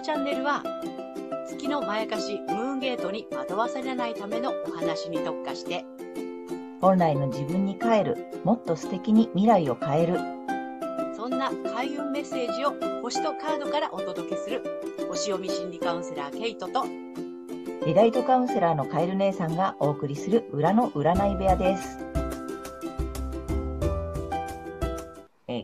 のチャンネルは、月のまやかしムーンゲートに惑わされないためのお話に特化して、本来の自分に帰る、もっと素敵に未来を変える。そんな開運メッセージを星とカードからお届けする、星読み心理カウンセラーケイトと、リライトカウンセラーのカエル姉さんがお送りする裏の占い部屋です。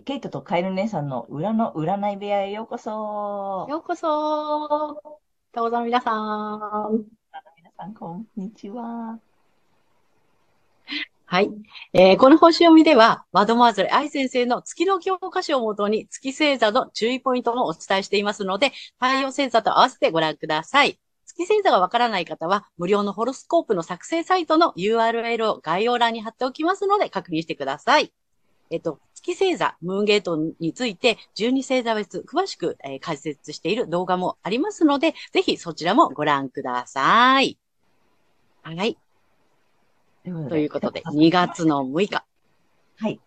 ケイトとカエル姉さんの裏の占い部屋へようこそ。ようこそタオザの皆さん。皆さん、こんにちは。はい。えーこの星読みでは、マドモアゼル愛先生の月の教科書をもとに月星座の注意ポイントもお伝えしていますので、太陽星座と合わせてご覧ください。月星座がわからない方は、無料のホロスコープの作成サイトの URL を概要欄に貼っておきますので、確認してください。えっと、月星座、ムーンゲートについて、12星座別、詳しく、えー解説している動画もありますので、ぜひそちらもご覧ください。はい。ということで、2月の6日。はい。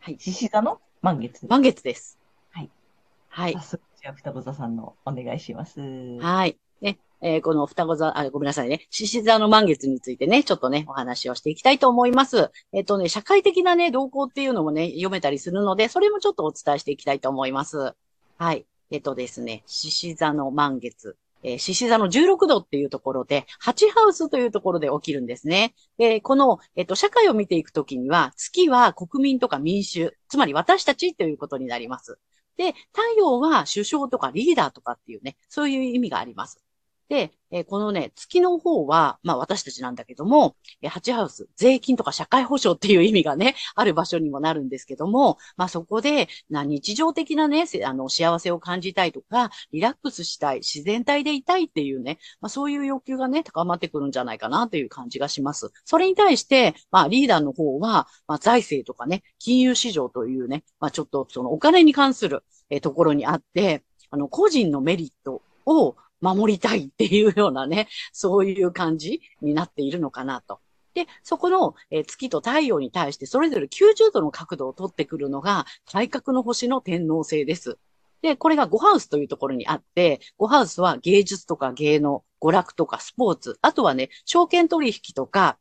はい。獅子座の満月。満月です。はい。はい早。速、じゃあ、双子座さんのお願いします。はい。ね、えーこの双子座、あ、ごめんなさいね。獅子座の満月についてね、ちょっとね、お話をしていきたいと思います。えっ、とね、社会的なね、動向っていうのもね、読めたりするので、それもちょっとお伝えしていきたいと思います。はい。えっ、とですね、獅子座の満月。えー獅子座の16度っていうところで、8ハウスというところで起きるんですね。で、この、えっ、と、社会を見ていくときには、月は国民とか民主、つまり私たちということになります。で、太陽は首相とかリーダーとかっていうね、そういう意味があります。で、えこのね、月の方は、まあ私たちなんだけども、えーハチハウス、税金とか社会保障っていう意味がね、ある場所にもなるんですけども、まあそこで、な日常的なね、あの、幸せを感じたいとか、リラックスしたい、自然体でいたいっていうね、まあそういう欲求がね、高まってくるんじゃないかなという感じがします。それに対して、まあリーダーの方は、まあ財政とかね、金融市場というね、まあちょっとそのお金に関する、えところにあって、あの、個人のメリットを守りたいっていうようなね、そういう感じになっているのかなと。で、そこの、え月と太陽に対してそれぞれ90度の角度を取ってくるのが体格の星の天皇星です。で、これが5ハウスというところにあって、5ハウスは芸術とか芸能、娯楽とかスポーツ、あとはね、証券取引とか、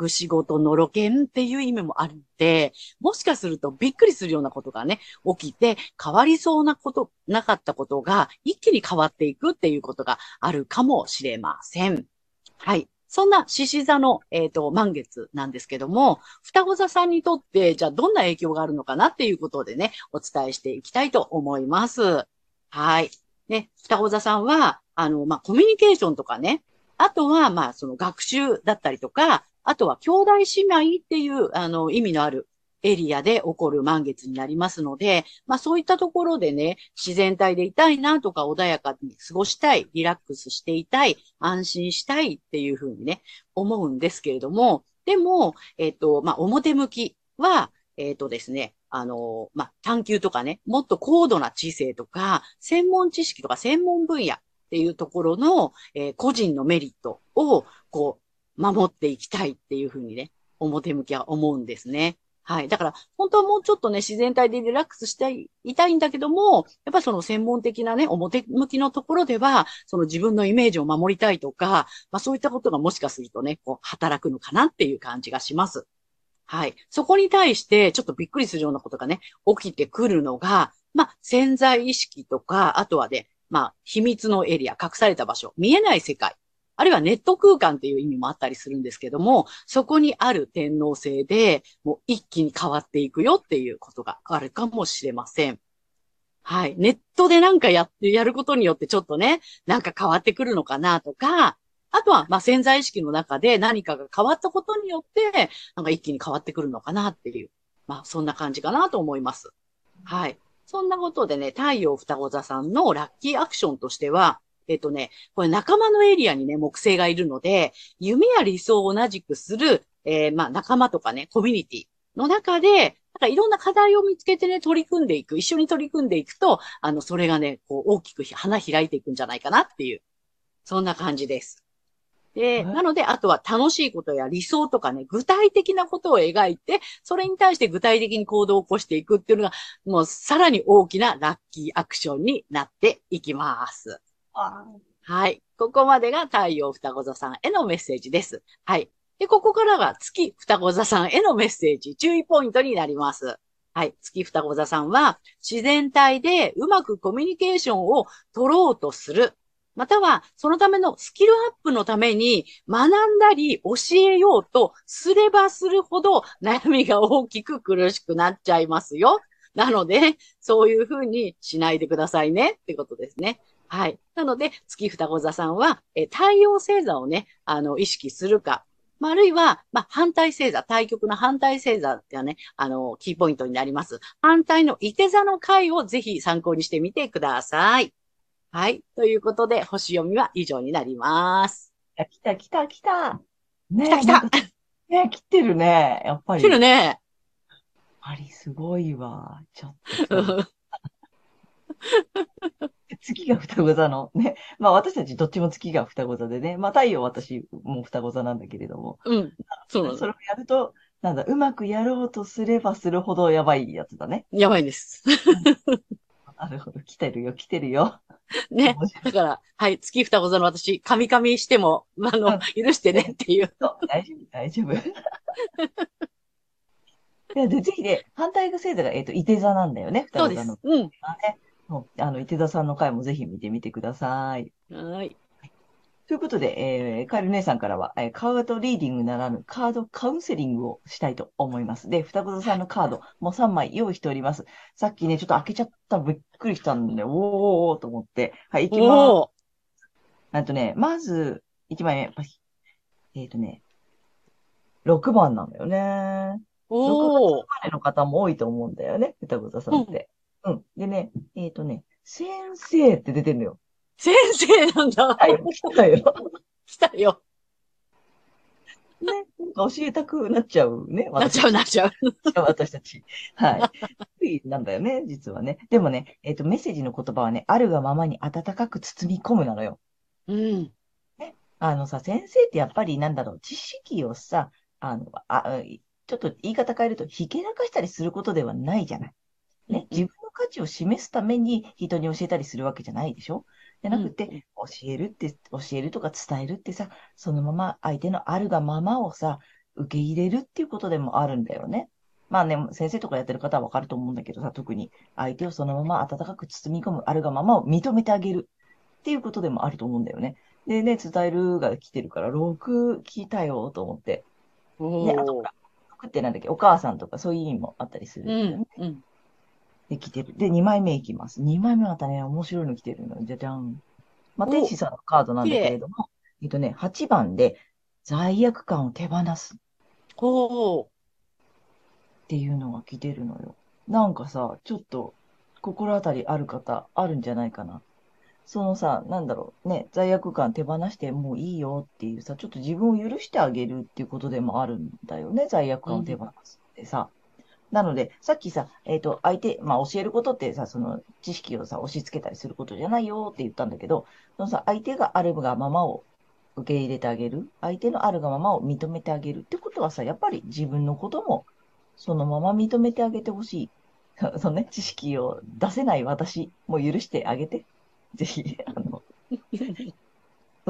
隠し事の露見っていう意味もあるんで、もしかするとびっくりするようなことがね、起きて、変わりそうなこと、なかったことが一気に変わっていくっていうことがあるかもしれません。はい。そんな獅子座の、えっ、と、満月なんですけども、双子座さんにとって、じゃあどんな影響があるのかなっていうことでね、お伝えしていきたいと思います。はい。ね、双子座さんは、あの、まあ、コミュニケーションとかね、あとは、まあ、その学習だったりとか、あとは兄弟姉妹っていう、あの、意味のあるエリアで起こる満月になりますので、まあそういったところでね、自然体でいたいなとか穏やかに過ごしたい、リラックスしていたい、安心したいっていうふうにね、思うんですけれども、でも、えっ、と、まあ表向きは、えっ、とですね、あの、まあ探求とかね、もっと高度な知性とか、専門知識とか専門分野っていうところの、えー個人のメリットを、こう、守っていきたいっていうふうにね、表向きは思うんですね。はい。だから、本当はもうちょっとね、自然体でリラックスしたい、たいんだけども、やっぱその専門的なね、表向きのところでは、その自分のイメージを守りたいとか、まあそういったことがもしかするとね、こう、働くのかなっていう感じがします。はい。そこに対して、ちょっとびっくりするようなことがね、起きてくるのが、まあ、潜在意識とか、あとはね、まあ、秘密のエリア、隠された場所、見えない世界、あるいはネット空間っていう意味もあったりするんですけども、そこにある天皇制で、もう一気に変わっていくよっていうことがあるかもしれません。はい。ネットでなんかやって、やることによってちょっとね、なんか変わってくるのかなとか、あとは、まあ、潜在意識の中で何かが変わったことによって、なんか一気に変わってくるのかなっていう、まあ、そんな感じかなと思います。はい。そんなことでね、太陽双子座さんのラッキーアクションとしては、えっとね、これ仲間のエリアにね、木星がいるので、夢や理想を同じくする、えーまあ仲間とかね、コミュニティの中で、なんかいろんな課題を見つけてね、取り組んでいく、一緒に取り組んでいくと、あの、それがね、こう大きく花開いていくんじゃないかなっていう、そんな感じです。で、えなので、あとは楽しいことや理想とかね、具体的なことを描いて、それに対して具体的に行動を起こしていくっていうのが、もうさらに大きなラッキーアクションになっていきます。はい。ここまでが太陽双子座さんへのメッセージです。はい。で、ここからが月双子座さんへのメッセージ、注意ポイントになります。はい。月双子座さんは、自然体でうまくコミュニケーションを取ろうとする。または、そのためのスキルアップのために学んだり教えようとすればするほど悩みが大きく苦しくなっちゃいますよ。なので、そういうふうにしないでくださいねってことですね。はい。なので、月双子座さんは、えー太陽星座をね、あの、意識するか、まあ、あるいは、まあ、反対星座、対極の反対星座がね、あの、キーポイントになります。反対の伊手座の回をぜひ参考にしてみてください。はい。ということで、星読みは以上になります。あ。来た来た来た。ね来た来たね来てるね。やっぱり。来るね。やっぱりすごいわ。ちょっと。月が双子座のね。まあ私たちどっちも月が双子座でね。まあ太陽私も双子座なんだけれども。うん。そうなの。それをやると、なんだ、うまくやろうとすればするほどやばいやつだね。やばいです。なるほど。来てるよ、来てるよ。ね。だから、はい、月双子座の私、カミカミしても、あの、許してねっていう。大丈夫、大丈夫。いやで、ぜひね、反対が星座が、えっ、と、伊手座なんだよね、双そうです子座の。。うん。そうあの、伊手座さんの回もぜひ見てみてください。はい。ということで、えー、カエル姉さんからは、えーカードリーディングならぬカードカウンセリングをしたいと思います。で、双子座さんのカード、もう3枚用意しております。さっきね、ちょっと開けちゃった、びっくりしたんで、おーおーと思って。はい、行きます。おー。あとね、まず、1枚目、えっ、とね、6番なんだよね。おー。生まれの方も多いと思うんだよね、双子座さんって。うん。でね、えっ、とね、先生って出てるのよ。先生なんだ。来たよ、来たよ。来たよ。ね、なんか教えたくなっちゃうね、なっちゃうなっちゃう。私たち。はい。なんだよね、実はね。でもね、えっ、と、メッセージの言葉はね、あるがままに温かく包み込むなのよ。うん。あのさ、先生ってやっぱりなんだろう、知識をさ、あの、あ、ちょっと言い方変えると、ひけらかしたりすることではないじゃない。ね、自分の価値を示すために人に教えたりするわけじゃないでしょ？じゃなくて、うん教えるって、教えるとか伝えるってさ、そのまま相手のあるがままをさ、受け入れるっていうことでもあるんだよね。まあね、先生とかやってる方はわかると思うんだけどさ、特に相手をそのまま温かく包み込む、あるがままを認めてあげるっていうことでもあると思うんだよね。でね、伝えるが来てるから、6来たよと思って。おね、あとほー。ら、6ってなんだっけ、お母さんとかそういう意味もあったりするんだよね。うん。うん。で、来てる。で、2枚目いきます。2枚目またね、面白いの来てるの。じゃじゃん。まあ、お天使さんのカードなんだけれども、えっとね、8番で、罪悪感を手放すっおー。ていうのが来てるのよ。なんかさ、ちょっと、心当たりある方、あるんじゃないかな。そのさ、なんだろう、ね、罪悪感手放してもういいよっていうさ、ちょっと自分を許してあげるっていうことでもあるんだよね、罪悪感を手放すってさ。なので、さっきさ、えっ、と、相手、まあ、教えることってさ、その知識をさ、押し付けたりすることじゃないよって言ったんだけど、そのさ、相手があるがままを受け入れてあげる、相手のあるがままを認めてあげるってことはさ、やっぱり自分のこともそのまま認めてあげてほしい。そのね、知識を出せない私も許してあげて。ぜひ、あの、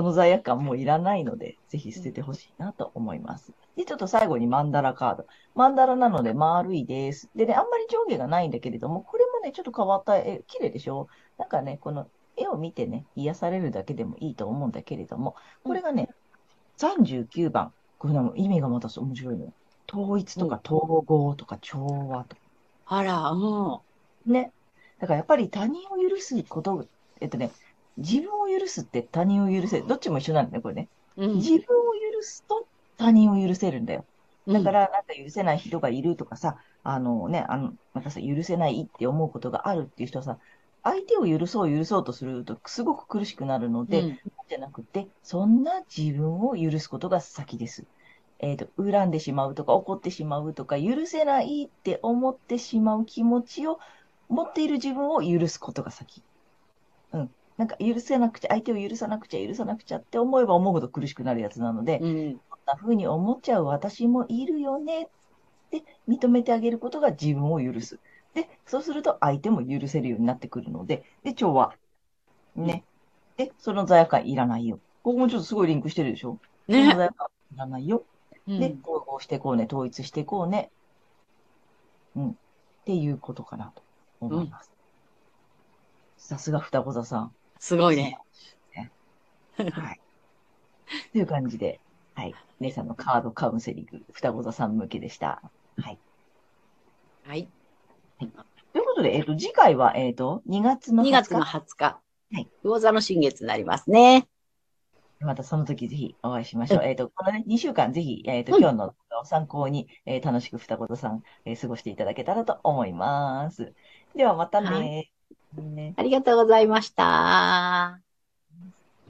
その罪悪感もういらないので、ぜひ捨ててほしいなと思います。で、ちょっと最後にマンダラカード。マンダラなので丸いです。でね、あんまり上下がないんだけれども、これもね、ちょっと変わった絵、綺麗でしょ？なんかね、この絵を見てね、癒されるだけでもいいと思うんだけれども、これがね、39番。これの意味がまた面白いのよ。統一とか統合とか調和とか。あら、うん。ね。だからやっぱり他人を許すこと、えっとね、自分を許すって他人を許せる？どっちも一緒なんだね、これね。うん。自分を許すと他人を許せるんだよ。だかうん、ら、なんか許せない人がいるとかさ、あのね、あの、なんかさ、許せないって思うことがあるっていう人はさ、相手を許そう許そうとするとすごく苦しくなるので、うんじゃなくて、そんな自分を許すことが先です。えっ、と、恨んでしまうとか怒ってしまうとか、許せないって思ってしまう気持ちを持っている自分を許すことが先。うん。なんか許せなくちゃ、相手を許さなくちゃ、許さなくちゃって思えば思うほど苦しくなるやつなので、うん。こんな風に思っちゃう私もいるよねって認めてあげることが自分を許す。で、そうすると相手も許せるようになってくるので、で、調和。ね。で、その罪悪感いらないよ。ここもちょっとすごいリンクしてるでしょ？そのね。罪悪感いらないよ。うんで、統合していこうね、統一していこうね。うん。っていうことかなと思います。さすが双子座さん。すごいね。はい。という感じで、はい。姉さんのカードカウンセリング、双子座さん向けでした。はい。はい。ということで、えっ、と、次回は、えっ、と、2月の20 2日。月の20日。はい。魚座の新月になりますね。またその時ぜひお会いしましょう。う えっ、と、このね、2週間ぜひ、えっ、と、うん今日のを参考に、えー楽しく双子座さん、えー過ごしていただけたらと思います。ではまたね。はありがとうございました。